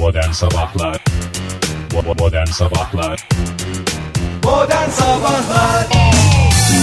Modern Sabahlar Modern Sabahlar Modern Sabahlar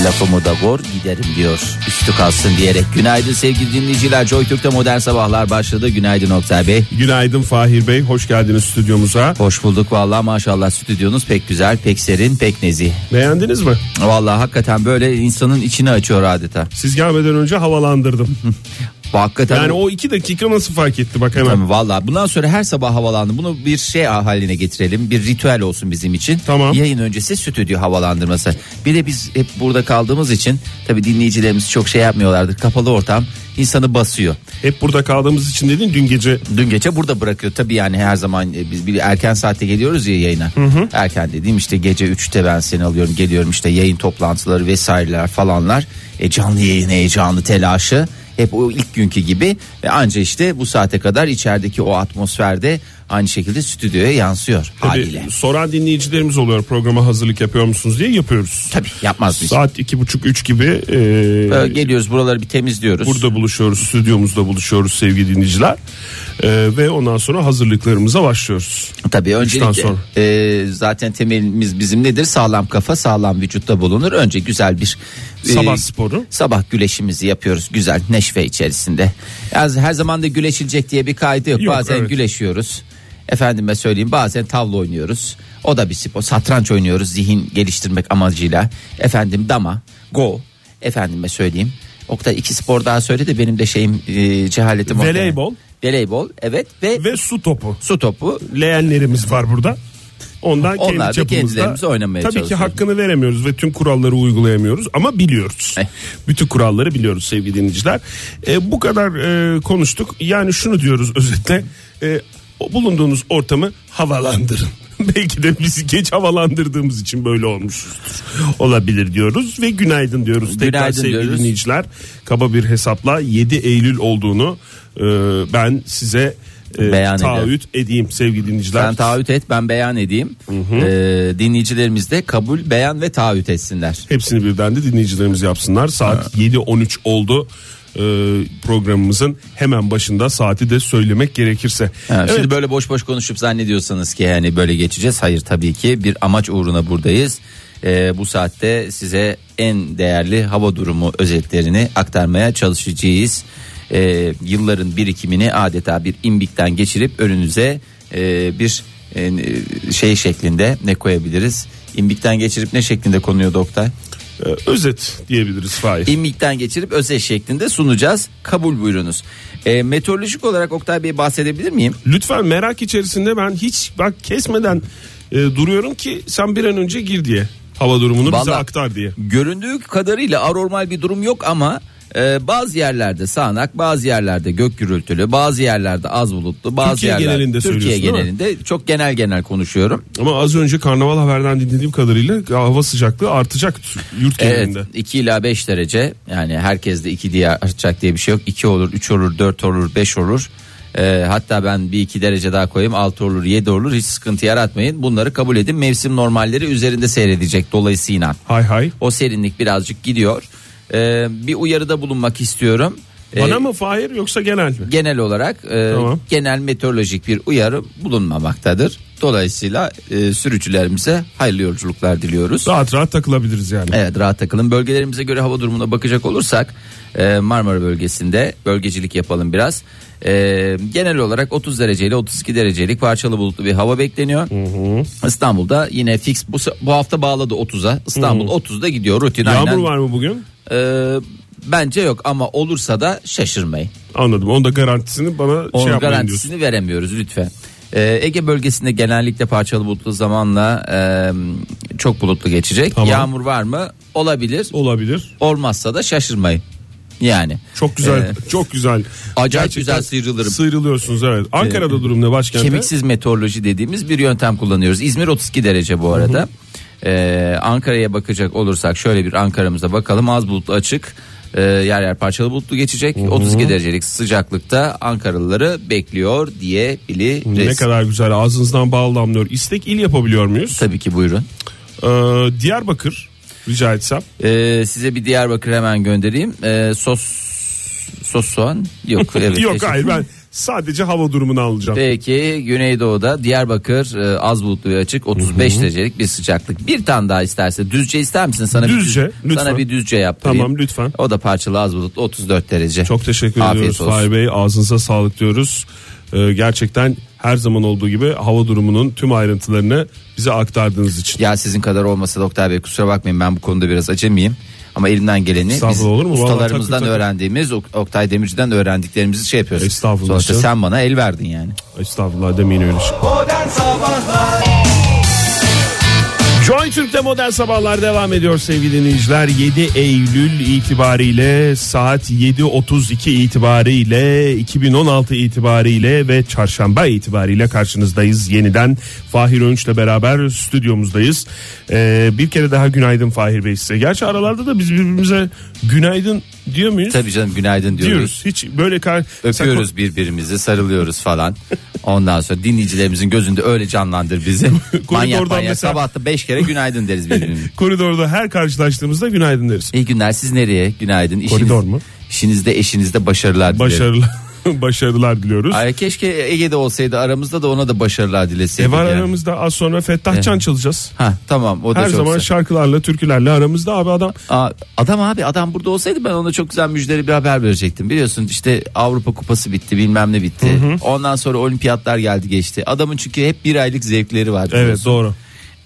Lafımı da gor giderim diyor üstü kalsın diyerek. Günaydın sevgili dinleyiciler. Joy Türk'te modern sabahlar başladı. Günaydın Oktay Bey. Günaydın Fahir Bey, hoş geldiniz stüdyomuza. Hoş bulduk vallahi maşallah stüdyonuz pek güzel, pek serin, pek nezih. Beğendiniz mi? Vallahi hakikaten böyle insanın içini açıyor adeta. Siz gelmeden önce havalandırdım. Bu hakikaten Yani o iki dakika nasıl fark etti bak hemen. Tabii vallahi bundan sonra her sabah havalandı. Bunu bir şey haline getirelim. Bir ritüel olsun bizim için. Tamam. Yayın öncesi stüdyo havalandırması. Bir de biz hep burada kaldığımız için tabii dinleyicilerimiz çok şey yapmıyorlardır. Kapalı ortam insanı basıyor. Hep burada kaldığımız için dedin dün gece. Dün gece burada bırakıyor. Tabii yani her zaman e, biz bir erken saatte geliyoruz ya yayına. Erken dediğim işte gece 3'te ben seni alıyorum geliyorum işte yayın toplantıları vesaireler falanlar. E, canlı yayın heyecanı telaşı. Hep o ilk günkü gibi ve anca işte bu saate kadar içerideki o atmosferde aynı şekilde stüdyoya yansıyor Tabii haliyle. soran dinleyicilerimiz oluyor programa hazırlık yapıyor musunuz diye yapıyoruz. Tabii yapmaz biz. Saat iki buçuk üç gibi e, Böyle geliyoruz buraları bir temizliyoruz. burada buluşuyoruz stüdyomuzda buluşuyoruz sevgili dinleyiciler. E, ve ondan sonra hazırlıklarımıza başlıyoruz. Tabii öncelikle sonra. e, zaten temelimiz bizim nedir? Sağlam kafa sağlam vücutta bulunur. Önce güzel bir e, Sabah sporu. Sabah güleşimizi yapıyoruz güzel neşve içerisinde. Yani her zaman da güleşilecek diye bir kaydı yok. Yok, bazen evet. güleşiyoruz. Efendime söyleyeyim bazen tavla oynuyoruz. O da bir spor. Satranç oynuyoruz zihin geliştirmek amacıyla. Efendim dama, go. Efendime söyleyeyim. Oktay iki spor daha söyle de benim de şeyim e, cehaletim. ortaya. Voleybol. Evet ve, Ve su topu. su topu. Leğenlerimiz var burada. Ondan Onlar kendi da çapımızda kendilerimize oynamaya Tabii ki çalışıyoruz. hakkını veremiyoruz ve tüm kuralları uygulayamıyoruz ama biliyoruz. Eh. Bütün kuralları biliyoruz sevgili dinleyiciler. E, bu kadar e, konuştuk. Yani şunu diyoruz özetle. E, o bulunduğunuz ortamı havalandırın. Belki de bizi geç havalandırdığımız için böyle olmuşuzdur. Olabilir diyoruz ve günaydın diyoruz. Tekrar Günaydın sevgili diyoruz. dinleyiciler. Kaba bir hesapla 7 Eylül olduğunu e, ben size e, Beyan taahhüt edeyim sevgili dinleyiciler. Sen taahhüt et ben beyan edeyim. Ee, dinleyicilerimiz de kabul beyan ve taahhüt etsinler. Hepsini birden de dinleyicilerimiz yapsınlar. Saat 7.13 oldu. Ee, programımızın hemen başında saati de söylemek gerekirse. Ha, evet, Şimdi böyle boş boş konuşup zannediyorsanız ki yani böyle geçeceğiz. Hayır tabii ki bir amaç uğruna buradayız. Ee, bu saatte size en değerli hava durumu özetlerini aktarmaya çalışacağız. Ee, yılların birikimini adeta bir imbikten geçirip önünüze e, bir e, şey şeklinde ne koyabiliriz? İmbikten geçirip ne şeklinde konuyor doktor? E, özet diyebiliriz Fahir. İmmikten geçirip özel şeklinde sunacağız. Kabul buyurunuz. E, meteorolojik olarak Oktay Bey bahsedebilir miyim? Lütfen merak içerisinde ben hiç bak kesmeden e, duruyorum ki sen bir an önce gir diye. Hava durumunu bize Vallahi aktar diye. Göründüğü kadarıyla anormal bir durum yok ama e, bazı yerlerde sağanak, bazı yerlerde gök gürültülü, bazı yerlerde az bulutlu, bazı Türkiye yerlerde genelinde Türkiye söylüyorsun, değil mi? genelinde çok genel genel konuşuyorum. Ama az önce karnaval haberden dinlediğim kadarıyla hava sıcaklığı artacak yurt Evet genelinde. 2 ila 5 derece yani herkes de 2 diye artacak diye bir şey yok. 2 olur, 3 olur, 4 olur, 5 olur. E, hatta ben bir iki derece daha koyayım 6 olur 7 olur hiç sıkıntı yaratmayın bunları kabul edin mevsim normalleri üzerinde seyredecek dolayısıyla Hay hay. o serinlik birazcık gidiyor E, bir uyarıda bulunmak istiyorum E, Bana mı Fahir yoksa genel mi? genel olarak e, Tamam. genel meteorolojik bir uyarı bulunmamaktadır. Dolayısıyla e, sürücülerimize hayırlı yolculuklar diliyoruz. Rahat rahat takılabiliriz yani. Evet rahat takılın. Bölgelerimize göre hava durumuna bakacak olursak e, Marmara bölgesinde bölgecilik yapalım biraz. E, genel olarak 30 derece ile 32 derecelik parçalı bulutlu bir hava bekleniyor. İstanbul'da yine fix bu, bu hafta bağladı 30'a. İstanbul 30'da gidiyor rutin Yağmur aynen. var mı bugün? E, bence yok ama olursa da şaşırmayın. Anladım. Onun da garantisini bana şey Onun yapmayın diyorsun. garantisini veremiyoruz lütfen. Ee, Ege bölgesinde genellikle parçalı bulutlu zamanla e, çok bulutlu geçecek. Tamam. Yağmur var mı? Olabilir. Olabilir. Olmazsa da şaşırmayın. Yani. Çok güzel. Ee, çok güzel. Acayip Gerçekten güzel sıyrılırım. Sıyrılıyorsunuz evet. Ankara'da durum ne başkentte? Kemiksiz meteoroloji dediğimiz bir yöntem kullanıyoruz. İzmir 32 derece bu arada. Ee, Ankara'ya bakacak olursak şöyle bir Ankara'mıza bakalım. Az bulutlu açık. Ee, yer yer parçalı bulutlu geçecek. 32 derecelik sıcaklıkta Ankaralıları bekliyor diyebiliriz. Ne kadar güzel ağzınızdan bal damlıyor. İstek il yapabiliyor muyuz? Tabii ki buyurun. Ee, Diyarbakır rica etsem. Ee, size bir Diyarbakır hemen göndereyim. Ee, sos sos soğan yok. Evet, Yok hayır ben Sadece hava durumunu alacağım. Peki Güneydoğu'da Diyarbakır e, az bulutlu ve açık 35 derecelik bir sıcaklık. Bir tane daha isterse düzce ister misin? Sana Düzce, bir, düz- lütfen. Sana bir düzce yaptırayım. Tamam, lütfen. O da parçalı az bulutlu 34 derece. Çok teşekkür Afiyet ediyoruz olsun. Fahir Bey. Ağzınıza sağlık diyoruz. Ee, gerçekten her zaman olduğu gibi hava durumunun tüm ayrıntılarını bize aktardığınız için. Ya sizin kadar olmasa da Oktay Bey kusura bakmayın ben bu konuda biraz acemiyim. Ama elimden geleni biz olur mu? Vallahi ustalarımızdan takır. öğrendiğimiz Ok- Oktay Demirci'den öğrendiklerimizi şey yapıyoruz. Estağfurullah Sonuçta canım. sen bana el verdin yani. Estağfurullah demeyin öyle şey. Modern Sabahlar Joy Türk'te modern sabahlar devam ediyor sevgili dinleyiciler. 7 Eylül itibariyle saat 7.32 itibariyle 2016 itibariyle ve çarşamba itibariyle karşınızdayız. Yeniden Fahir Önç'le beraber stüdyomuzdayız. Ee, bir kere daha günaydın Fahir Bey size. Gerçi aralarda da biz birbirimize günaydın diyor muyuz? Tabii canım günaydın diyoruz. diyoruz. Hiç böyle kar... Öpüyoruz birbirimizi sarılıyoruz falan. Ondan sonra dinleyicilerimizin gözünde öyle canlandır bizi. manyak Koridordan manyak mesela- sabahta 5 kere günaydın deriz birbirimize. Koridorda her karşılaştığımızda günaydın deriz. İyi günler siz nereye? Günaydın. İşiniz, Koridor mu? İşinizde eşinizde başarılar dilerim. Başarılar, başarılar diliyoruz. Ay, keşke Ege'de olsaydı aramızda da ona da başarılar dileseydik. E var yani. aramızda az sonra Fettah Can çalacağız. Ha tamam o da Her çok zaman güzel. şarkılarla, türkülerle aramızda abi adam. Aa, adam abi adam burada olsaydı ben ona çok güzel müjdeli bir haber verecektim. Biliyorsun işte Avrupa Kupası bitti bilmem ne bitti. Ondan sonra olimpiyatlar geldi geçti. Adamın çünkü hep bir aylık zevkleri var. Evet doğru.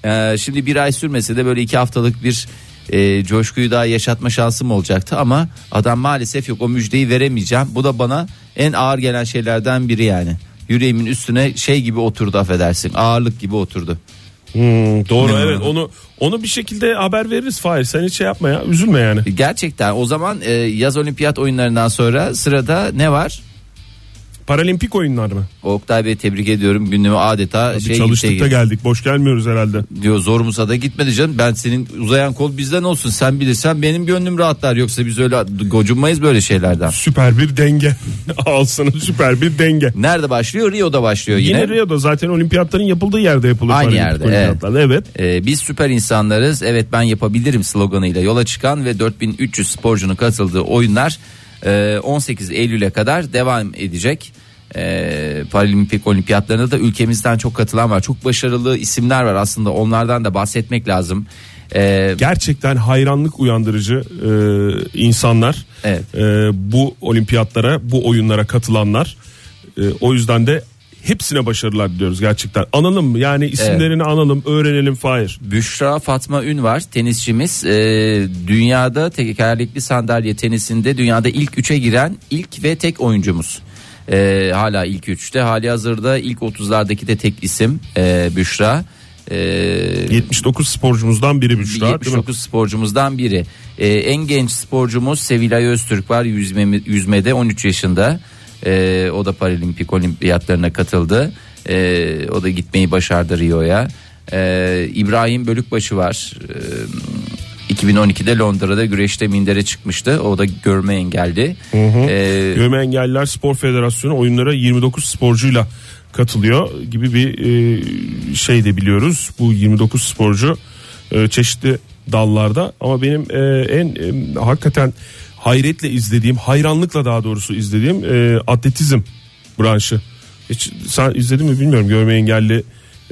Ee, şimdi bir ay sürmese de böyle iki haftalık bir e, coşkuyu daha yaşatma şansım olacaktı ama adam maalesef yok o müjdeyi veremeyeceğim. Bu da bana en ağır gelen şeylerden biri yani. Yüreğimin üstüne şey gibi oturdu affedersin ağırlık gibi oturdu. Hmm, doğru evet onu onu bir şekilde haber veririz Fahir sen hiç şey yapma ya üzülme yani. Gerçekten o zaman e, yaz olimpiyat oyunlarından sonra sırada ne var? Paralimpik oyunlar mı? Oktay Bey tebrik ediyorum günlüğümü adeta Bir şey çalıştık gibi da geldik boş gelmiyoruz herhalde. diyor zorumuza da gitmedi canım ben senin uzayan kol bizden olsun sen bilirsen benim gönlüm rahatlar yoksa biz öyle gocunmayız böyle şeylerden. Süper bir denge al sana süper bir denge. Nerede başlıyor? Rio'da başlıyor yine. Yine Rio'da zaten olimpiyatların yapıldığı yerde yapılır. Aynı yerde, olimpiyatlar. Evet. Ee, biz süper insanlarız. Evet ben yapabilirim sloganıyla yola çıkan ve 4300 sporcunun katıldığı oyunlar 18 Eylül'e kadar devam edecek. E, Paralimpik olimpiyatlarına da ülkemizden çok katılan var. Çok başarılı isimler var aslında onlardan da bahsetmek lazım. E, Gerçekten hayranlık uyandırıcı e, insanlar. Evet. E, bu olimpiyatlara, bu oyunlara katılanlar. E, o yüzden de hepsine başarılar diliyoruz gerçekten. Analım yani isimlerini analım, öğrenelim Fahir. Büşra Fatma Ün var tenisçimiz E, dünyada tekerlekli sandalye tenisinde dünyada ilk üçe giren ilk ve tek oyuncumuz. E, hala ilk üçte hali hazırda ilk 30'lardaki de tek isim e, Büşra. E, 79 sporcumuzdan biri Büşra. değil mi? 79 sporcumuzdan biri. E, en genç sporcumuz Sevilay Öztürk var yüzme, yüzmede 13 yaşında. E, o da paralimpik olimpiyatlarına katıldı. E, o da gitmeyi başardı Rio'ya. E, İbrahim Bölükbaşı var. E, 2012'de Londra'da güreşte mindere çıkmıştı. O da görme engelli. E, Görme Engelliler Spor Federasyonu oyunlara 29 sporcuyla katılıyor gibi bir e, şey de biliyoruz. Bu 29 sporcu e, çeşitli dallarda ama benim e, en e, hakikaten hayretle izlediğim, hayranlıkla daha doğrusu izlediğim e, atletizm branşı. Hiç sen izledin mi bilmiyorum görme engelli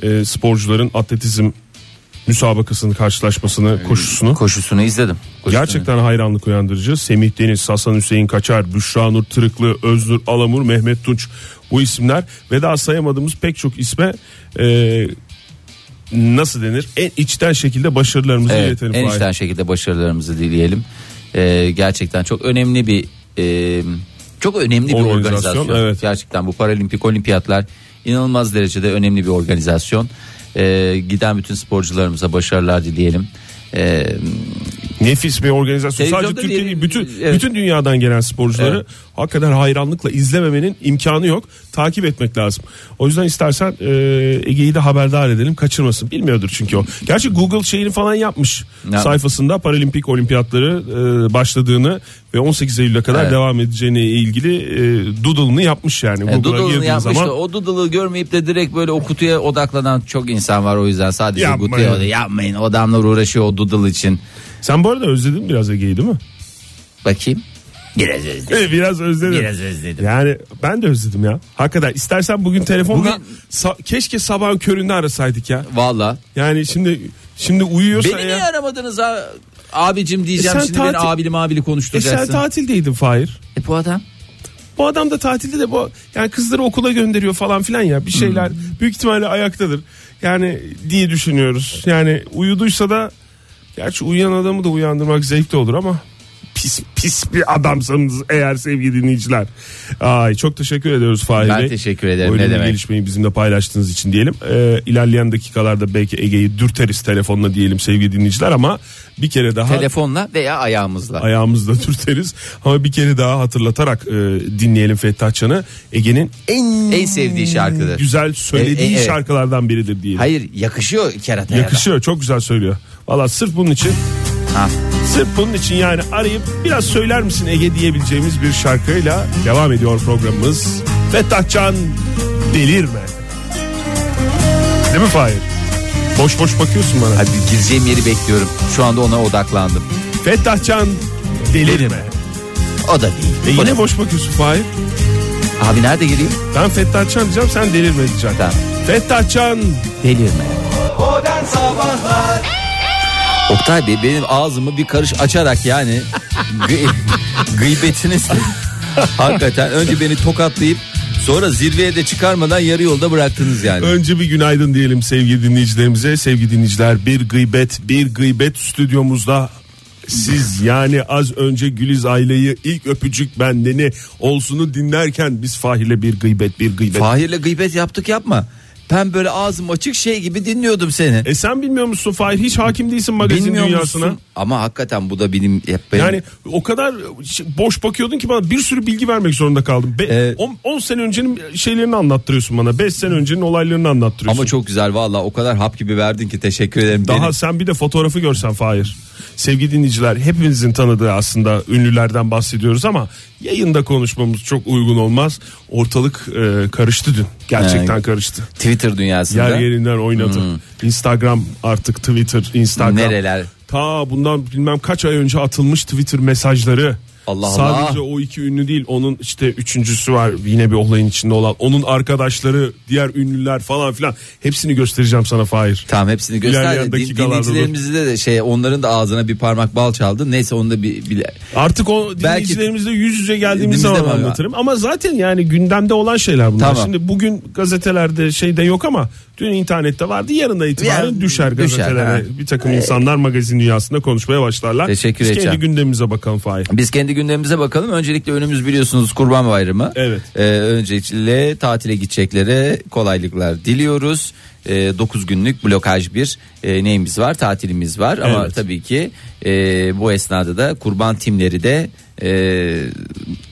e, sporcuların atletizm müsabakasını, karşılaşmasını, koşusunu. koşusunu izledim. Koşusunu. Gerçekten hayranlık uyandırıcı. Semih Deniz, Hasan Hüseyin Kaçar, Büşra Nur Tırıklı, Öznur Alamur, Mehmet Tunç bu isimler ve daha sayamadığımız pek çok isme e, nasıl denir? En içten şekilde başarılarımızı Evet, iletelim. en içten şekilde başarılarımızı dileyelim. Ee, gerçekten çok önemli bir e, çok önemli bir Organizasyon, organizasyon. evet. Gerçekten bu paralimpik olimpiyatlar inanılmaz derecede önemli bir organizasyon. Ee, giden bütün sporcularımıza başarılar dileyelim. Ee, Nefis bir organizasyon. Televizyonda Sadece Türkiye değil, bütün evet. bütün dünyadan gelen sporcuları Evet. hakikaten hayranlıkla izlememenin imkanı yok. Takip etmek lazım. O yüzden istersen e, Ege'yi de haberdar edelim, kaçırmasın. Bilmiyordur çünkü o. Gerçi Google şeyini falan yapmış. Ne? Sayfasında Paralimpik Olimpiyatları e, başladığını ve 18 Eylül'e kadar Evet. devam edeceğine ilgili e, doodle'ını yapmış yani. e, Doodle'ını yapmış zaman da o Doodle'ı görmeyip de direkt böyle o kutuya odaklanan çok insan var o yüzden sadece Yapmayın. kutuya yapmayın o adamlar uğraşıyor o Doodle için. sen bu arada özledin biraz Ege'yi değil mi? Bakayım. Biraz özledim. Biraz özledim. Biraz özledim. Yani ben de özledim ya. Hakikaten istersen bugün telefonla Bugün- sa- keşke sabahın köründe arasaydık ya. Valla. Yani şimdi şimdi uyuyorsa Beni niye eğer... aramadınız ha? Abicim diyeceğim E sen şimdi beni tatil- abili mabili E sen konuşturacaksın. tatildeydin Fahir. E bu adam? Bu adam da tatilde de bu yani kızları okula gönderiyor falan filan ya bir şeyler büyük ihtimalle ayaktadır. Yani diye düşünüyoruz. Yani uyuduysa da gerçi uyuyan adamı da uyandırmak zevkli olur ama pis pis bir adamsanız eğer sevgili dinleyiciler. Ay çok teşekkür ediyoruz Fahir Ben Bey. teşekkür ederim, Bu ne demek. gelişmeyi bizimle paylaştığınız için diyelim. Ee, ilerleyen dakikalarda belki Ege'yi dürteriz telefonla diyelim sevgili dinleyiciler ama bir kere daha Telefonla veya ayağımızla. ayağımızla dürteriz. Ama bir kere daha hatırlatarak e, dinleyelim Fettah Can'ı. Ege'nin en, En sevdiği şarkıdır. Güzel söylediği E, e, evet. şarkılardan biridir diyelim. Hayır yakışıyor kerataya. da. Yakışıyor çok güzel söylüyor. Valla sırf bunun için Ha. sırf bunun için yani arayıp biraz söyler misin Ege diyebileceğimiz bir şarkıyla devam ediyor programımız. Fettah Can delirme. Değil mi Fahir? Boş boş bakıyorsun bana. Hadi gireceğim yeri bekliyorum. Şu anda ona odaklandım. Fettah Can delirme. O da değil. E O yine da- boş bakıyorsun Fahir. Abi nerede gireyim? Ben Fettah Can diyeceğim sen delirme diyeceksin. Tamam. Fettah Can Delirme. Modern Sabahlar Oktay Bey benim ağzımı bir karış açarak yani gı- gıybetiniz hakikaten önce beni tokatlayıp sonra zirveye de çıkarmadan yarı yolda bıraktınız yani. önce bir günaydın diyelim sevgili dinleyicilerimize. Sevgili dinleyiciler bir gıybet bir gıybet stüdyomuzda siz yani az önce Güliz Aile'yi ilk öpücük bendeni olsunu dinlerken biz Fahir'le bir gıybet bir gıybet. Fahir'le gıybet yaptık yapma. Ben böyle ağzım açık şey gibi dinliyordum seni. e sen bilmiyor musun Fahir hiç hakim değilsin magazin Bilmiyor dünyasına. musun? Ama hakikaten bu da benim hep benim. Yani o kadar boş bakıyordun ki bana bir sürü bilgi vermek zorunda kaldım. 10 Evet. sene öncenin şeylerini anlattırıyorsun bana. 5 sene öncenin olaylarını anlattırıyorsun. ama çok güzel valla o kadar hap gibi verdin ki teşekkür ederim. Daha Benim- sen bir de fotoğrafı görsen Fahir. Sevgili dinleyiciler hepimizin tanıdığı aslında ünlülerden bahsediyoruz ama yayında konuşmamız çok uygun olmaz. Ortalık e, karıştı dün. Gerçekten Yani karıştı. Twitter dünyasında. Yer yerinden oynadı. Instagram artık Twitter, Instagram. Nereler? Ta bundan bilmem kaç ay önce atılmış Twitter mesajları. Allah Sadece Allah. o iki ünlü değil onun işte üçüncüsü var yine bir olayın içinde olan onun arkadaşları diğer ünlüler falan filan hepsini göstereceğim sana Fahir. Tamam hepsini göster. Din, dinleyicilerimizde de şey onların da ağzına bir parmak bal çaldı. Neyse onu da bir, bir Artık o Belki- dinleyicilerimizle yüz yüze geldiğimiz zaman anlatırım. Ama zaten yani gündemde olan şeyler bunlar. Tamam. Şimdi bugün gazetelerde şeyde yok ama dün internette vardı. Yarın da itibaren Ya, düşer düşer, gazetelere. ha. Bir takım insanlar magazin dünyasında konuşmaya başlarlar. Teşekkür Biz edeceğim. kendi gündemimize bakalım Fahir. Biz kendi gündemimize bakalım. Öncelikle önümüz biliyorsunuz Kurban Bayramı. Evet. Ee, öncelikle tatile gideceklere kolaylıklar diliyoruz. 9 günlük blokaj bir e, neyimiz var tatilimiz var ama Evet. tabii ki e, bu esnada da kurban timleri de e,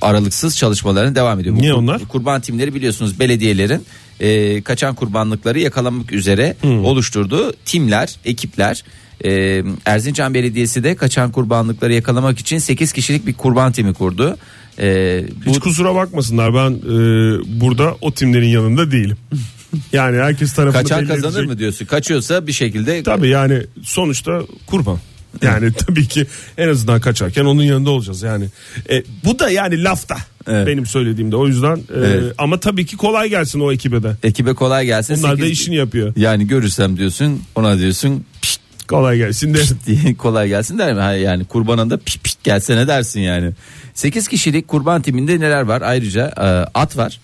aralıksız çalışmalarına devam ediyor. Niye onlar? Kurban timleri biliyorsunuz belediyelerin e, kaçan kurbanlıkları yakalamak üzere oluşturduğu timler, ekipler. E, Erzincan Belediyesi de kaçan kurbanlıkları yakalamak için 8 kişilik bir kurban timi kurdu. E, bu Hiç kusura bakmasınlar ben e, burada o timlerin yanında değilim. yani herkes tarafını kaçan kazanır edecek. mı diyorsun? Kaçıyorsa bir şekilde Tabii yani sonuçta kurban. Yani tabii ki en azından kaçarken onun yanında olacağız yani. E, bu da yani lafta Evet. benim söylediğimde o yüzden e, Evet. ama tabii ki kolay gelsin o ekibe de. ekibe kolay gelsin. Onlar da Sekiz- işini yapıyor. Yani görürsem diyorsun ona diyorsun pişt Kolay gelsin de. diye kolay gelsin der mi? Yani kurbanında pişt pişt gelse ne dersin yani. 8 kişilik kurban timinde neler var? Ayrıca e, at var.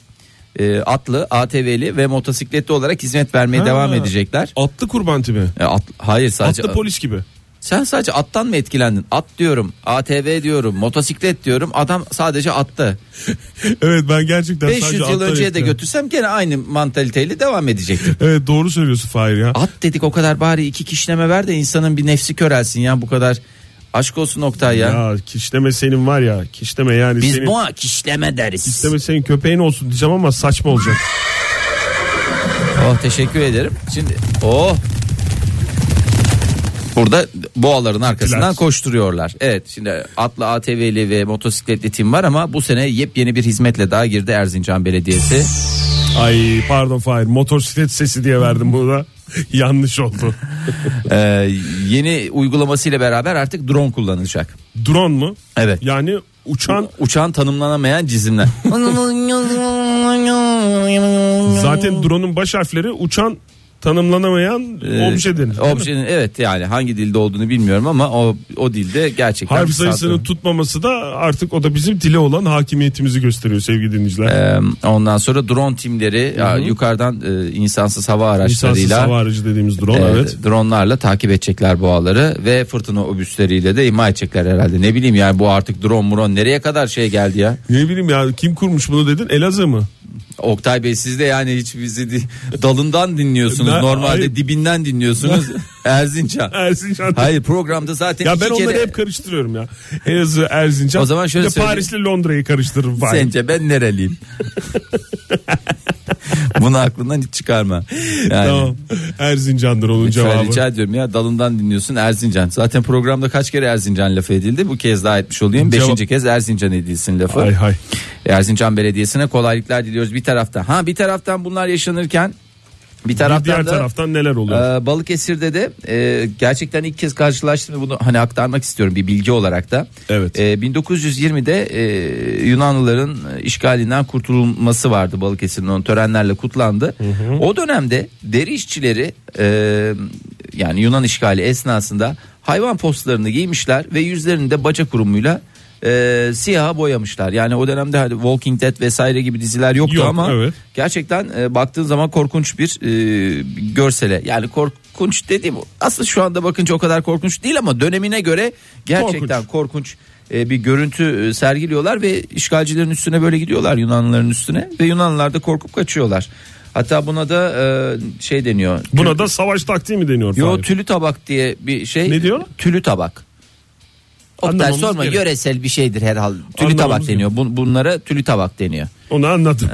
E, atlı, ATV'li ve motosikletli olarak hizmet vermeye Ha. devam edecekler. Atlı kurban tipi. E, at, hayır sadece Atlı polis gibi. Sen sadece attan mı etkilendin? At diyorum, ATV diyorum, motosiklet diyorum. Adam sadece attı. evet ben gerçekten 500 sadece yıl önceye de götürsem gene aynı mantaliteyle devam edecektim. Evet doğru söylüyorsun Fahir ya. At dedik o kadar bari iki kişneme ver de insanın bir nefsi körelsin ya bu kadar. Aşk olsun Oktay ya. Ya kişleme senin var ya kişleme yani Biz senin. buna kişleme deriz. Kişleme senin köpeğin olsun diyeceğim ama saçma olacak. Oh teşekkür ederim. Şimdi oh. Burada boğaların arkasından Gittiler. koşturuyorlar. Evet şimdi atlı ATV'li ve motosikletli tim var ama bu sene yepyeni bir hizmetle daha girdi Erzincan Belediyesi. Ay pardon Fahir motosiklet sesi diye verdim burada. Yanlış oldu. Ee, yeni uygulamasıyla beraber artık drone kullanılacak. Drone mu? Evet. Yani Uçan Uçan tanımlanamayan cisimler. zaten drone'un baş harfleri uçan tanımlanamayan obje denir. Objenin evet yani hangi dilde olduğunu bilmiyorum ama o o dilde gerçekten Harf sayısının saat- tutmaması da artık o da bizim dile olan hakimiyetimizi gösteriyor sevgili dinleyiciler. Ee, ondan sonra drone timleri ya, yukarıdan e, insansız hava İnsansız araçlarıyla hava aracı dediğimiz drone e, evet. dronelarla takip edecekler boğaları ve fırtına obüsleriyle de imha edecekler herhalde. Ne bileyim yani bu artık drone muron nereye kadar şey geldi ya. Ne bileyim ya kim kurmuş bunu dedin Elazığ mı? Oktay Bey siz de yani hiç bizi di- dalından dinliyorsunuz. Ben- Normalde hayır. dibinden dinliyorsunuz. Erzincan. Erzincan. Hayır programda zaten Ya ben onları kere... hep karıştırıyorum ya. Elazığ, Erzincan. O zaman şöyle söyleyeyim. Paris'le Londra'yı karıştırırım. Fahir. Sence ben nereliyim? Bunu aklından hiç çıkarma. Yani. Tamam. Erzincan'dır onun Lütfen cevabı. rica ediyorum ya dalından dinliyorsun Erzincan. Zaten programda kaç kere Erzincan lafı edildi. Bu kez daha etmiş olayım. Cevap- Beşinci kez Erzincan edilsin lafı. Hay hay. Erzincan Belediyesi'ne kolaylıklar diliyoruz bir taraftan. Ha bir taraftan bunlar yaşanırken bir taraftan diğer da taraftan neler oluyor? ee, Balıkesir'de de e, gerçekten ilk kez karşılaştım ve bunu hani aktarmak istiyorum bir bilgi olarak da. Evet. Ee, 1920'de e, Yunanlıların işgalinden kurtulması vardı Balıkesir'in törenlerle kutlandı. O dönemde deri işçileri e, yani Yunan işgali esnasında hayvan postlarını giymişler ve yüzlerini de baca kurumuyla e, siyaha boyamışlar. Yani o dönemde hani Walking Dead vesaire gibi diziler yoktu Yok, ama evet. gerçekten e, baktığın zaman korkunç bir e, görsele. Yani korkunç dediğim aslında şu anda bakınca o kadar korkunç değil ama dönemine göre gerçekten korkunç, e, bir görüntü e, sergiliyorlar ve işgalcilerin üstüne böyle gidiyorlar Yunanlıların üstüne ve Yunanlılar da korkup kaçıyorlar. Hatta buna da e, şey deniyor. Buna da savaş taktiği mi deniyor? Yo tülü tabak diye bir şey. Ne diyor? Tülü tabak. Oktay Anlamamız sorma gerek. yöresel bir şeydir herhalde. Tülü Anlamamız tabak deniyor. Bun- bunlara tülü tabak deniyor. Onu anladım.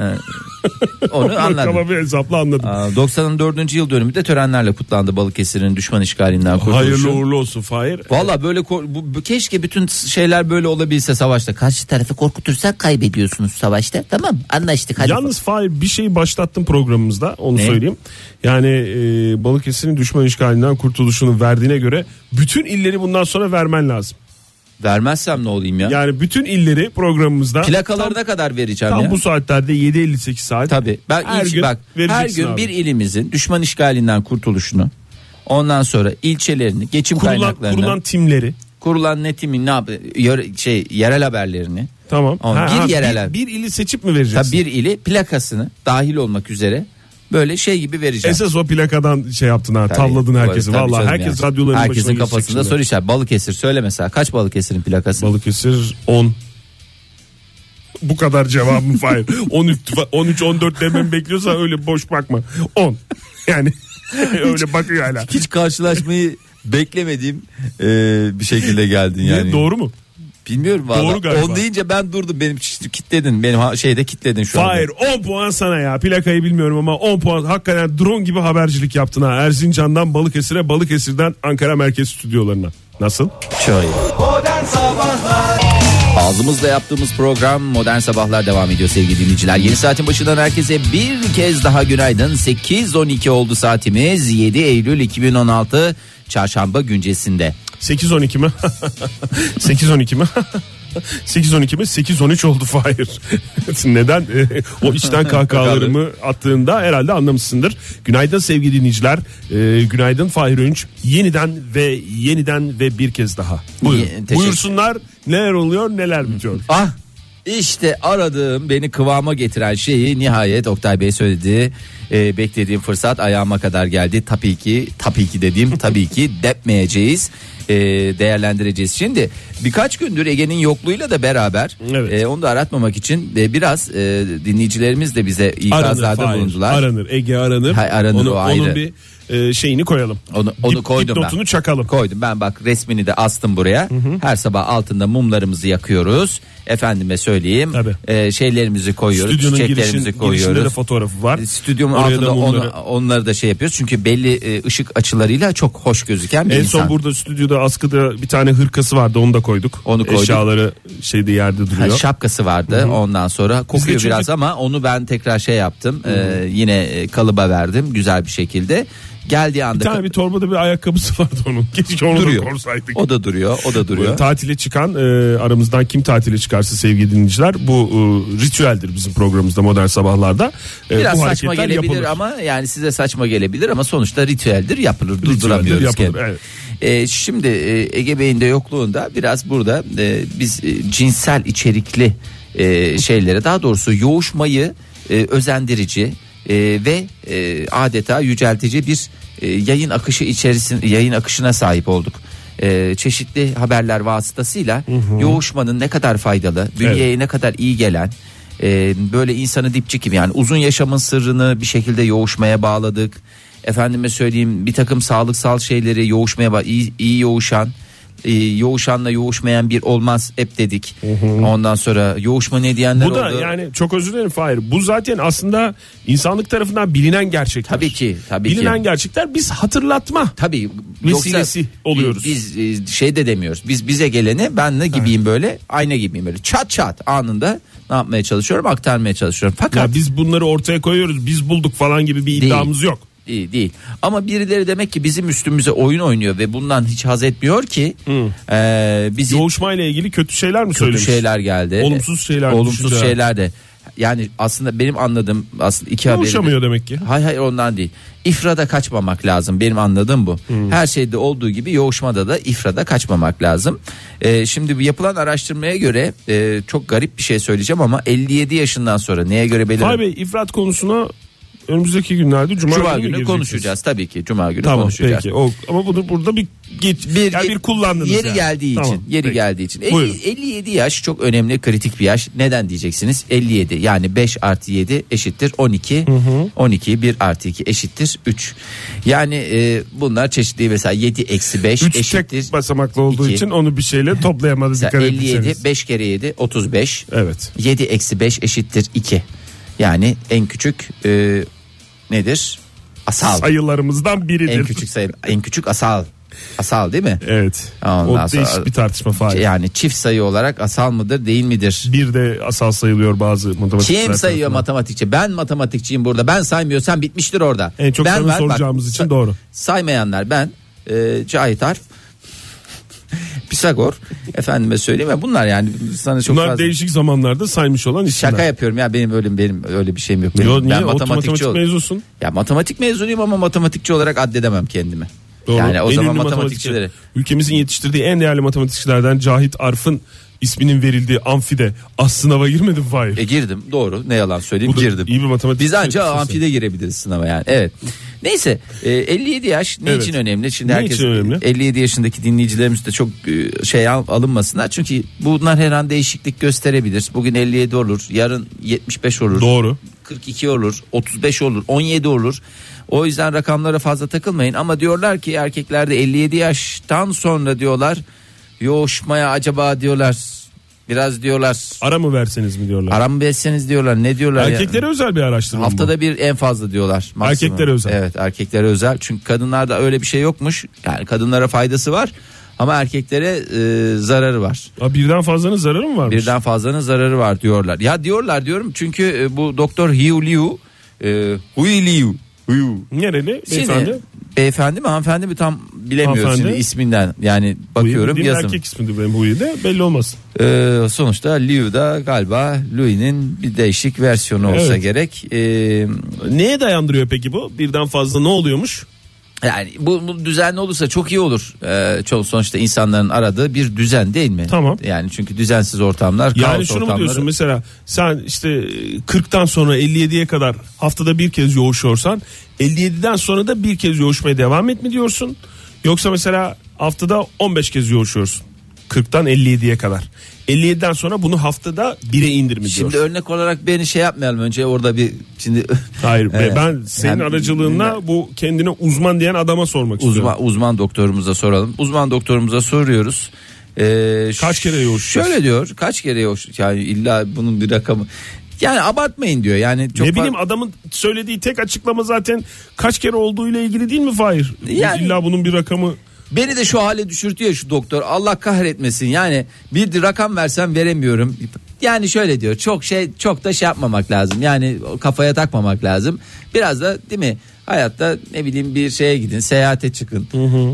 Onu anladım. Kaba bir hesapla anladım. Aa, 94. yıl dönümü de törenlerle kutlandı Balıkesir'in düşman işgalinden kurtuluşu. Hayırlı uğurlu olsun Fahir. Valla böyle kor- bu, bu- keşke bütün şeyler böyle olabilse savaşta. Karşı tarafı korkutursak kaybediyorsunuz savaşta. Tamam anlaştık hadi. Yalnız Fahir bir şey başlattım programımızda onu Ne? söyleyeyim. Yani e, Balıkesir'in düşman işgalinden kurtuluşunu verdiğine göre bütün illeri bundan sonra vermen lazım. Vermezsem ne olayım ya? Yani bütün illeri programımızda Plakaları tam, ne kadar vereceğim tam ya? bu saatlerde 7.58 saat. Tabii. Ben her ilç- gün bak her gün abi. bir ilimizin düşman işgalinden kurtuluşunu ondan sonra ilçelerini, geçim kurulan, kaynaklarını, kurulan kurulan, timleri netimin ne yap- yöre- şey yerel haberlerini, tamam. Ama bir yerel- bir, bir ili seçip mi vereceksin? tabii bir ili plakasını dahil olmak üzere böyle şey gibi vereceğim. Esas o plakadan şey yaptın ha Tabii, tavladın herkesi. canım herkes ya. radyoların Herkesin kafasında soru işareti. Balıkesir söyle mesela kaç Balıkesir'in plakası? Balıkesir 10. Bu kadar cevabım Fahir. 13 13 14 dememi bekliyorsan öyle boş bakma. 10. Yani öyle bakıyor hala. Hiç karşılaşmayı beklemediğim e, bir şekilde geldin Niye? yani. Doğru mu? Bilmiyorum valla. Doğru galiba. On deyince ben durdum. Benim kitledin. Benim şeyde kitledin şu. Fahir 10 puan sana ya. Plakayı bilmiyorum ama 10 puan. Hakikaten drone gibi habercilik yaptın ha. Erzincan'dan Balıkesir'e, Balıkesir'den Ankara Merkez stüdyolarına. Nasıl? Modern Sabahlar Ağzımızla yaptığımız program Modern Sabahlar devam ediyor sevgili dinleyiciler. Yeni saatin başından herkese bir kez daha günaydın. 8.12 oldu saatimiz. 7 Eylül 2016 Çarşamba güncesinde. 8-12 mi? 8-12 mi? 8-12 mi? 8-13 oldu Fahir. Neden? Ee, o içten kahkahalarımı attığında herhalde anlamışsındır. Günaydın sevgili dinleyiciler. Ee, günaydın Fahir Öğünç. Yeniden ve yeniden ve bir kez daha. Buyurun. Teşekkür- Buyursunlar neler oluyor neler bitiyor. Ah işte aradığım beni kıvama getiren şeyi nihayet Oktay Bey söyledi. Ee, beklediğim fırsat ayağıma kadar geldi. Tabii ki tabii ki dediğim tabii ki depmeyeceğiz. Ee, değerlendireceğiz. Şimdi birkaç gündür Ege'nin yokluğuyla da beraber Evet. e, onu da aratmamak için e, biraz e, dinleyicilerimiz de bize Aranır ikazlarda Fahir. bulundular. Aranır. Ege aranır. Hay, aranır, Onu- o ayrı. Onun bir e, şeyini koyalım. Onu, onu Dip- koydum ben. dipnotunu çakalım. Koydum ben bak resmini de astım buraya. Her sabah altında mumlarımızı yakıyoruz. Efendime söyleyeyim. Tabii. Ee, şeylerimizi koyuyoruz. Stüdyonun çiçeklerimizi girişin, girişinde koyuyoruz. de fotoğrafı var. Stüdyonun Oraya da altında onu- mumları- onları da şey yapıyoruz. Çünkü belli e, ışık açılarıyla çok hoş gözüken bir En insan. son burada stüdyoda askıda bir tane hırkası vardı onu da koyduk. Onu koyduk. Eşyaları şeyde yerde Ha, duruyor. şapkası vardı ondan sonra kokuyor çünkü- biraz ama onu ben tekrar şey yaptım Ee, yine e, kalıba verdim güzel bir şekilde Geldiği anda Bir tane bir torbada bir ayakkabısı vardı onun. Keşke onu duruyor. da korsaydık. O da duruyor. O da duruyor. Tatile çıkan e, aramızdan kim tatile çıkarsa sevgili dinleyiciler bu e, ritüeldir bizim programımızda modern sabahlarda. E, Biraz bu saçma gelebilir yapılır. ama yani size saçma gelebilir ama sonuçta ritüeldir yapılır durduramıyoruz. yapılır, kendini. evet. Ee, şimdi e, Ege Bey'in de yokluğunda biraz burada e, biz e, cinsel içerikli e, şeylere daha doğrusu yoğuşmayı e, özendirici e, ve e, adeta yüceltici bir e, yayın akışı içerisinde yayın akışına sahip olduk. E, çeşitli haberler vasıtasıyla yoğuşmanın ne kadar faydalı, bünyeye ne kadar iyi gelen e, böyle insanı dipçik gibi yani uzun yaşamın sırrını bir şekilde yoğuşmaya bağladık. Efendime söyleyeyim bir takım sağlıksal şeyleri yoğuşmaya iyi, iyi yoğuşan e, yoğuşanla yoğuşmayan bir olmaz hep dedik. Ondan sonra yoğuşma ne diyenler Bu da oldu. yani çok özür dilerim Fahir. Bu zaten aslında insanlık tarafından bilinen gerçekler. Tabii ki, tabii bilinen ki. gerçekler biz hatırlatma. Tabii Vesilesi oluyoruz. Biz e, şey de demiyoruz. Biz bize geleni ben ne gibiyim böyle ayna gibiyim böyle çat çat anında ne yapmaya çalışıyorum aktarmaya çalışıyorum. Fakat Ya biz bunları ortaya koyuyoruz. Biz bulduk falan gibi bir iddiamız yok. Değil, değil. Ama birileri demek ki bizim üstümüze oyun oynuyor ve bundan hiç haz etmiyor ki e, bizi Yoğuşmayla ilgili kötü şeyler mi kötü söylemiş? şeyler geldi. Olumsuz şeyler, Olumsuz şeyler de. Yani aslında benim anladığım aslında iki haberi. Yoğuşamıyor demek ki. Hayır hayır ondan değil. İfrada kaçmamak lazım. Benim anladığım bu. Hmm. Her şeyde olduğu gibi yoğuşmada da ifrada kaçmamak lazım. Ee, şimdi yapılan araştırmaya göre e, çok garip bir şey söyleyeceğim ama 57 yaşından sonra neye göre belirli? Bey ifrat konusuna önümüzdeki günlerde Cuma, Cuma günü, günü konuşacağız tabii ki. Cuma günü Tamam konuşacağız. peki. O, ama bunu burada bir geç, Bir, yani bir kullandınız yeri yani. geldiği Tamam, için yeri peki. geldiği için Elli- Buyurun. 57 yaş çok önemli kritik bir yaş neden diyeceksiniz 57 yani 5 artı 7 eşittir 12 12 1 artı 2 eşittir 3 yani e, bunlar çeşitli mesela 7 eksi 5 Üç eşittir tek basamaklı olduğu iki. için onu bir şeyle toplayamadı dikkat 57 ettiyseniz. 5 kere 7 35 Evet. 7 eksi 5 eşittir 2 yani en küçük e, nedir asal Sayılarımızdan biridir. en küçük sayı en küçük asal asal değil mi Evet. Ondan o sonra- değişik bir tartışma Fahir. yani çift sayı olarak asal mıdır değil midir Bir de asal sayılıyor bazı matematikçiler Kim sayıyor tarafından. matematikçi? Ben matematikçiyim burada. Ben saymıyorsam bitmiştir orada. En çok ben var, bak, soracağımız için sa- doğru. Saymayanlar ben, e, Cahit Arf, Pisagor, efendime söyleyeyim ya bunlar yani sana çok Bunlar fazla değişik zamanlarda saymış olan isimler. şaka yapıyorum ya benim öyle benim öyle bir şeyim yok. Benim, Yo, niye? ben matematikçi matematik mezunsun. Ya matematik mezunuyum ama matematikçi olarak addedemem kendimi. Doğru. Yani o En zaman matematikçileri Ülkemizin yetiştirdiği en değerli matematikçilerden Cahit Arf'ın isminin verildiği amfide az sınava girmedin Fahir. E girdim doğru ne yalan söyleyeyim Bu da girdim. iyi bir matematik Biz ancak amfide girebiliriz sınava yani. Evet. Neyse e, 57 yaş ne Evet. için önemli? Şimdi Ne herkes için önemli? 57 yaşındaki dinleyicilerimiz de çok e, şey al- alınmasınlar. Çünkü bunlar her an değişiklik gösterebilir. Bugün 57 olur, yarın 75 olur. Doğru. 42 olur, 35 olur, 17 olur. O yüzden rakamlara fazla takılmayın ama diyorlar ki erkeklerde 57 yaştan sonra diyorlar yoğuşmaya acaba diyorlar biraz diyorlar Ara mı verseniz mi diyorlar. Aram besleniz diyorlar. Ne diyorlar ya? Erkeklere özel bir araştırma bu. Haftada bir en fazla diyorlar. maksimum. Erkeklere özel. Evet erkeklere özel. Çünkü kadınlarda öyle bir şey yokmuş. Yani kadınlara faydası var. Ama erkeklere e, zararı var. Ha, birden fazlanın zararı mı varmış? Birden fazlanın zararı var diyorlar. Ya diyorlar diyorum çünkü e, bu doktor Hiu Liu e, Hui Liu Hui. Nereli Şimdi, beyefendi? beyefendi mi hanımefendi mi tam bilemiyoruz Hanımefendi. şimdi isminden. Yani bakıyorum bildiğim yazım. erkek ismidir benim Huyi de belli olmaz. Ee, sonuçta Liu da galiba Louis'nin bir değişik versiyonu olsa Evet. gerek. Ee, Neye dayandırıyor peki bu? Birden fazla ne oluyormuş? Yani bu, bu düzenli olursa çok iyi olur. Ee, çok sonuçta insanların aradığı bir düzen değil mi? Tamam. Yani çünkü düzensiz ortamlar, Yani kaos şunu mu ortamları. diyorsun mesela sen işte 40'tan sonra 57'ye kadar haftada bir kez yoğuşuyorsan 57'den sonra da bir kez yoğuşmaya devam et mi diyorsun? Yoksa mesela haftada 15 kez yoğuşuyorsun 40'tan 57'ye kadar. 57'den sonra bunu haftada 1'e indir mi Şimdi örnek olarak beni şey yapmayalım önce orada bir şimdi Hayır Evet. ben senin Yani- aracılığınla bu kendine uzman diyen adama sormak istiyorum. uzman uzman doktorumuza soralım. Uzman doktorumuza soruyoruz. Ee, Kaç kere yoğuşacağız? Şöyle diyor. Kaç kere yoğuş? Yani illa bunun bir rakamı. Yani abartmayın diyor. Yani çok ne bileyim adamın söylediği tek açıklama zaten kaç kere olduğuyla ilgili değil mi Fahir? Yani- İlla bunun bir rakamı Beni de şu hale düşürtüyor şu doktor. Allah kahretmesin. Yani bir rakam versem veremiyorum. Yani şöyle diyor. Çok şey çok da şey yapmamak lazım. Yani kafaya takmamak lazım. Biraz da değil mi? Hayatta ne bileyim bir şeye gidin, seyahate çıkın.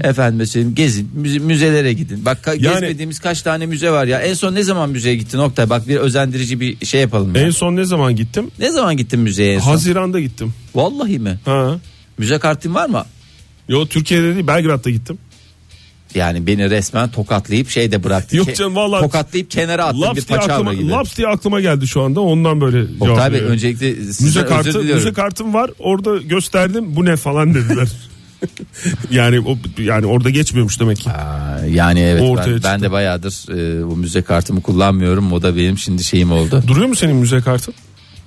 Efendim söyleyeyim gezin, müze- müzelere gidin. Bak ka- Yani- gezmediğimiz kaç tane müze var ya. En son ne zaman müzeye gittin Oktay? Bak bir özendirici bir şey yapalım. ya. En son ne zaman gittim? Ne zaman gittin müzeye en son? Haziran'da gittim. Vallahi mi? Ha. Müze kartın var mı? Yo Türkiye'de değil Belgrad'da gittim. Yani beni resmen tokatlayıp şeyde bıraktı. Yok canım, vallahi- Tokatlayıp kenara attın bir Laps diye, paçavra gibi. laps diye aklıma geldi şu anda ondan böyle cevap Oktay Bey veriyorum. öncelikle size Müze özür kartı, diliyorum. müze kartım var. Orada gösterdim. Bu ne falan dediler. yani o yani orada geçmiyormuş demek ki. Aa, yani evet O ortaya ben, ben de bayağıdır e, bu müze kartımı kullanmıyorum. O da benim şimdi şeyim oldu. Duruyor mu senin müze kartın?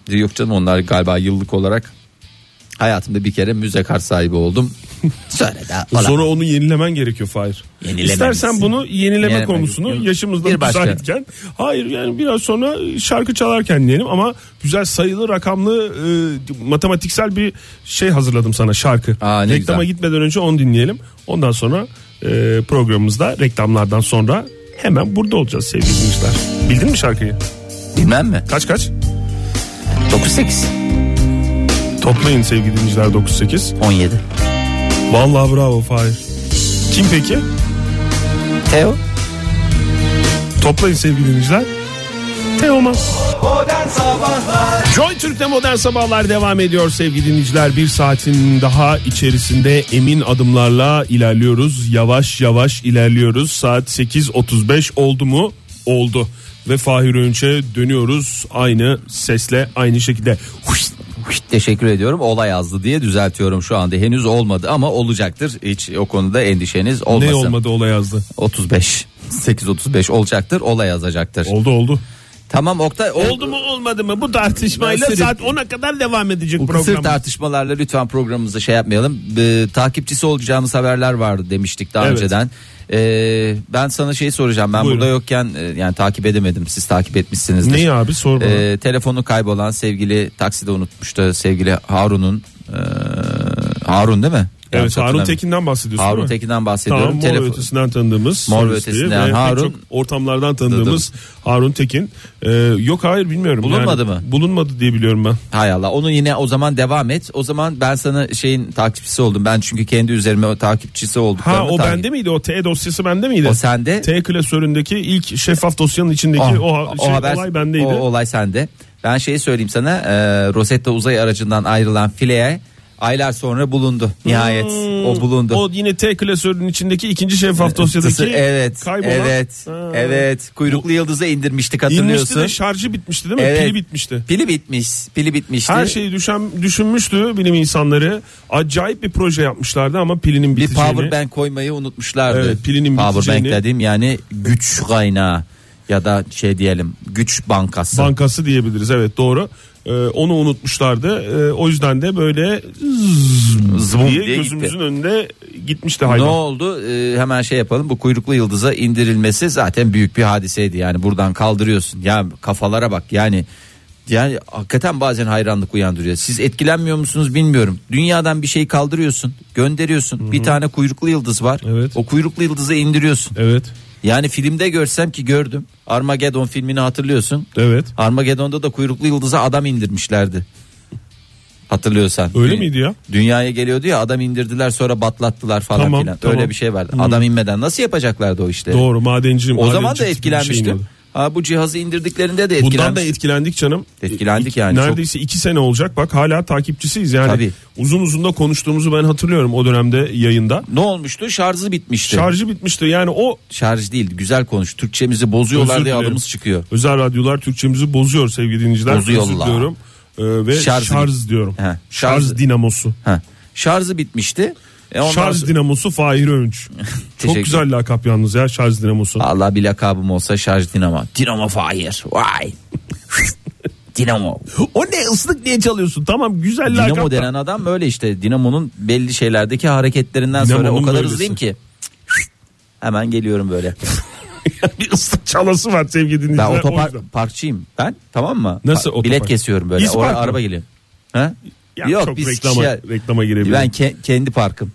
Yok canım onlar galiba yıllık olarak hayatımda bir kere müze kart sahibi oldum. Sonra da olan- Sonra onu yenilemen gerekiyor Fahir. İstersen bunu yenileme Yenileme konusunu yok. yaşımızda Bir başka. müsaitken hayır yani biraz sonra şarkı çalarken diyelim ama güzel sayılı rakamlı e, matematiksel bir şey hazırladım sana şarkı. Aa, ne Reklama güzel. gitmeden önce onu dinleyelim. Ondan sonra e, programımızda reklamlardan sonra hemen burada olacağız sevgili dinleyiciler. Bildin mi şarkıyı? Bilmem mi? Kaç kaç? 9-8 Toplayın sevgili dinleyiciler 98. 17 Vallahi bravo Fahir. Kim peki? Teo Toplayın sevgili dinleyiciler. Teoman. Modern Sabahlar Joy Türk'te modern sabahlar devam ediyor sevgili dinleyiciler. Bir saatin daha içerisinde emin adımlarla ilerliyoruz. Yavaş yavaş ilerliyoruz. Saat 8.35 oldu mu? Oldu. Ve Fahir Önç'e dönüyoruz aynı sesle aynı şekilde. Huş, huş. Teşekkür ediyorum. Olay yazdı diye düzeltiyorum şu anda. Henüz olmadı ama olacaktır. Hiç o konuda endişeniz olmasın. Ne olmadı olay yazdı. 35 8.35 olacaktır. Olay yazacaktır. Oldu oldu. Tamam Oktay. ol- Oldu mu olmadı mı bu tartışmayla sürekli- saat 10'a kadar devam edecek Bu program. tartışmalarla lütfen programımızda şey yapmayalım. Ee, takipçisi olacağımız haberler vardı demiştik daha Evet. önceden. Ee, ben sana şey soracağım. Ben Buyurun. burada yokken e, yani takip edemedim. Siz takip etmişsinizdir. Neyi abi sor bana. Ee, telefonu kaybolan sevgili takside unutmuştu sevgili Harun'un e, Harun değil mi? evet Harun. Tekin'den bahsediyorsun Harun? Tekin'den bahsediyorum. Tamam Mor ve Ötesi'nden tanıdığımız Mor ve Ötesi'nden ve Harun. çok ortamlardan tanıdığımız Harun Tekin. Ee, yok hayır bilmiyorum. Bulunmadı Yani mı? Bulunmadı diye biliyorum ben. Hay Allah onu yine o zaman devam et. O zaman ben sana şeyin takipçisi oldum. Ben çünkü kendi üzerime o takipçisi olduklarımı Ha o takip- bende miydi? O T dosyası bende miydi? O sende. T klasöründeki ilk şeffaf dosyanın içindeki Oh, o, ha- şey, olay bendeydi. O olay sende. Ben şeyi söyleyeyim sana. E, Rosetta uzay aracından ayrılan fileye aylar sonra bulundu. Nihayet o bulundu. Hmm. O yine T klasörünün içindeki ikinci şeffaf dosyadaki evet, kaybolan. evet, Ha. evet. Kuyruklu yıldızı indirmiştik hatırlıyorsun. İnmişti de şarjı bitmişti değil mi? Evet. Pili bitmişti. Pili bitmiş, pili bitmişti. Her şeyi düşen, düşünmüştü bilim insanları. Acayip bir proje yapmışlardı ama pilinin bir biteceğini. power bank koymayı unutmuşlardı. Evet, pilinin power bank biteceğini- dediğim yani güç kaynağı ya da şey diyelim güç bankası. Bankası diyebiliriz evet doğru. Ee, onu unutmuşlardı. Ee, o yüzden de böyle Zıvım diye, diye gözümüzün gitti. önünde gitmişti Ne hayvan. oldu? Ee, hemen şey yapalım. Bu kuyruklu yıldıza indirilmesi zaten büyük bir hadiseydi. Yani buradan kaldırıyorsun. Ya kafalara bak. Yani yani hakikaten bazen hayranlık uyandırıyor. Siz etkilenmiyor musunuz bilmiyorum. Dünyadan bir şey kaldırıyorsun, gönderiyorsun. Bir tane kuyruklu yıldız var. Evet. O kuyruklu yıldızı indiriyorsun. Evet. Yani filmde görsem ki gördüm. Armageddon filmini hatırlıyorsun. Evet. Armageddon'da da kuyruklu yıldıza adam indirmişlerdi. Hatırlıyorsan. Öyle Dü- miydi ya? Dünyaya geliyordu ya adam indirdiler sonra batlattılar falan Tamam, filan. tamam. Öyle bir şey vardı. Adam inmeden nasıl yapacaklardı o işleri? Doğru madenci. O zaman da etkilenmiştim. Ha, bu cihazı indirdiklerinde de Bundan da etkilendik canım. Etkilendik yani, çok. Neredeyse iki sene olacak bak hala takipçisiyiz yani. Tabii. Uzun uzun da konuştuğumuzu ben hatırlıyorum o dönemde yayında. Ne olmuştu? Şarjı bitmişti. Şarjı bitmişti yani o Şarj değil güzel konuş. Türkçemizi bozuyorlar diye adımız çıkıyor. özel radyolar Türkçemizi bozuyor sevgili dinleyiciler. Bozuyorlar. Özür. Ee, ve Şarj- şarj, diyorum. He, Şarj, şarj- dinamosu. Ha. Şarjı bitmişti. E ondan Şarj sonra- dinamosu Fahir Öğünç. Çok güzel lakap yalnız ya şarj dinamosu. Allah bir lakabım olsa şarj dinamo. Dinamo Fire. Vay. dinamo. O ne ıslık niye çalıyorsun? Tamam güzel lakap. Dinamo denen adam böyle işte. Dinamo'nun belli şeylerdeki hareketlerinden sonra o kadar böylesi. hızlıyım ki. Hemen geliyorum böyle. bir ıslık çalası var sevgili dinleyiciler. Ben o otopark yüzden. parkçıyım ben tamam mı? Nasıl Bilet otopark? kesiyorum böyle. Oraya araba geliyor. Ha? Ya Yok çok biz reklama, kişiler- reklama girebilir. Ben ke- kendi parkım.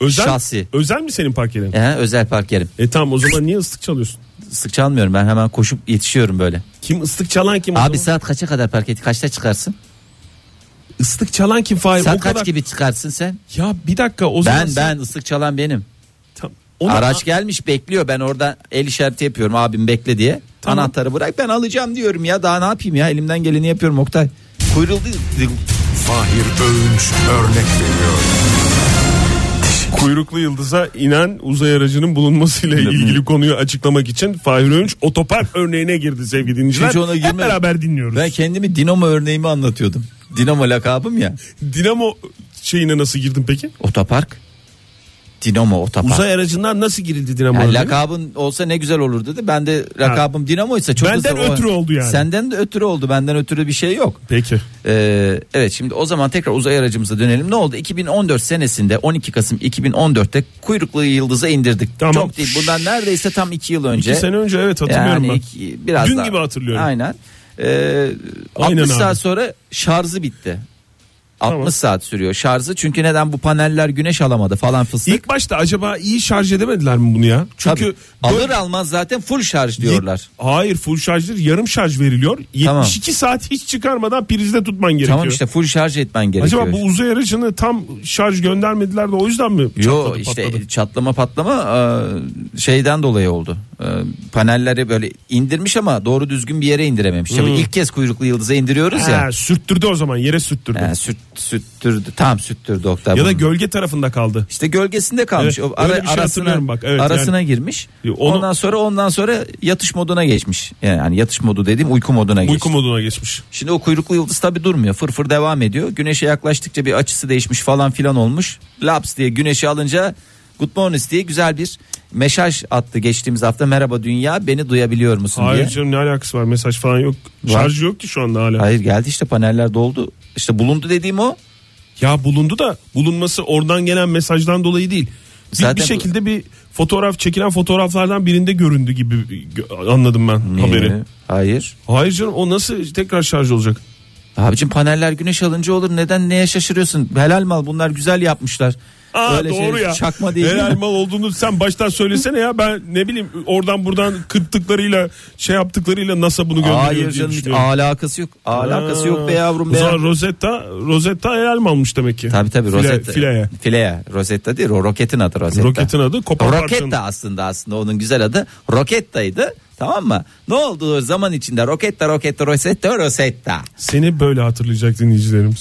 Özel, şahsi. özel mi senin park yerin? He, özel park yerim. E tamam o zaman niye ıslık çalıyorsun? Sık çalmıyorum ben hemen koşup yetişiyorum böyle. Kim ıslık çalan kim? Abi saat kaça kadar park et? Kaçta çıkarsın? Islık çalan kim Fahir? Sen o kaç kadar... gibi çıkarsın sen? Ya bir dakika o zaman. Ben sen- ben ıslık çalan benim. Tam- Onu- Araç gelmiş bekliyor ben orada el işareti yapıyorum abim bekle diye. Tamam. Anahtarı bırak ben alacağım diyorum ya daha ne yapayım ya elimden geleni yapıyorum Oktay. Kuyruldu. Fahir Öğünç örnek veriyor. Kuyruklu yıldıza inen uzay aracının bulunmasıyla ilgili konuyu açıklamak için Fahir Öğünç otopark örneğine girdi sevgili dinleyiciler. Hiç ona Hep girmedim. beraber dinliyoruz. Ben kendimi dinamo örneğimi anlatıyordum. Dinamo lakabım ya. Dinamo şeyine nasıl girdin peki? Otopark. Dinamo otopark. Uzay aracından nasıl girildi dinamo Yani lakabın olsa ne güzel olur dedi. Ben de lakabım Dinamo'ysa çok Benden ötürü oldu yani. Senden de ötürü oldu. Benden ötürü bir şey yok. Peki. Ee, evet şimdi o zaman tekrar uzay aracımıza dönelim. Ne oldu? 2014 senesinde 12 Kasım 2014'te kuyruklu yıldızı indirdik. Tamam. Çok değil. Bundan neredeyse tam 2 yıl önce. İki sene önce evet hatırlıyorum yani ben. iki- biraz Dün daha- gibi hatırlıyorum. Aynen. Ee, Aynen 60 abi. saat sonra şarjı bitti. 60 Tamam. saat sürüyor şarjı çünkü neden bu paneller güneş alamadı falan fıstık. İlk başta acaba iyi şarj edemediler mi bunu ya? Çünkü Tabii. alır dört- almaz zaten full şarj diyorlar. Hayır full şarj değil yarım şarj veriliyor. 72 Tamam. saat hiç çıkarmadan prizde tutman gerekiyor. Tamam işte full şarj etmen gerekiyor. Acaba bu uzay aracını tam şarj göndermediler de o yüzden mi Yo çatladı işte patladı? çatlama patlama e, şeyden dolayı oldu. E, Panelleri böyle indirmiş ama doğru düzgün bir yere indirememiş. Tabii ilk kez kuyruklu yıldıza indiriyoruz ya. Hmm. Ha, sürttürdü o zaman yere sürttürdü. Ha, süt, süttürdü. Tam süttürdü Oktay. ya da bunu. gölge tarafında kaldı. işte gölgesinde kalmış. Evet, o ara- öyle bir şey arasına hatırlıyorum bak, evet, arasına girmiş. Onu- Ondan sonra ondan sonra yatış moduna geçmiş. Yani yatış modu dediğim uyku moduna geçmiş. Uyku moduna geçmiş. Şimdi o kuyruklu yıldız tabi durmuyor. Fırfır devam ediyor. Güneşe yaklaştıkça bir açısı değişmiş falan filan olmuş. Laps diye güneşi alınca good morning diye güzel bir mesaj attı geçtiğimiz hafta. Merhaba dünya beni duyabiliyor musun Hayır diye. canım ne alakası var mesaj falan yok. Var. Şarjı yok ki şu anda hala. Hayır geldi işte paneller doldu. İşte bulundu dediğim o. Ya bulundu da bulunması oradan gelen mesajdan dolayı değil. Bir, Zaten bir şekilde bir fotoğraf çekilen fotoğraflardan birinde göründü gibi anladım ben haberi. Ee, Hayır. Hayır canım o nasıl tekrar şarj olacak? Abicim paneller güneş alınca olur. Neden neye şaşırıyorsun? Helal mal bunlar güzel yapmışlar. Aa Öyle doğru şey, ya. Çakma değil. Helal mal olduğunu sen baştan söylesene ya. Ben ne bileyim oradan buradan kırptıklarıyla şey yaptıklarıyla NASA bunu gönderiyor Hayır canım hiç alakası yok. Alakası yok be yavrum O be. zaman Rosetta, Rosetta helal mi almış demek ki? Tabii tabii Rosetta. Fileye. Fileye. Rosetta değil o roketin adı Rosetta. Roketin adı kopan parçanın. Roketta aslında aslında onun güzel adı Roketta'ydı. Tamam mı? Ne oldu o zaman içinde Roketta Roketta Rosetta Rosetta. Seni böyle hatırlayacak dinleyicilerimiz.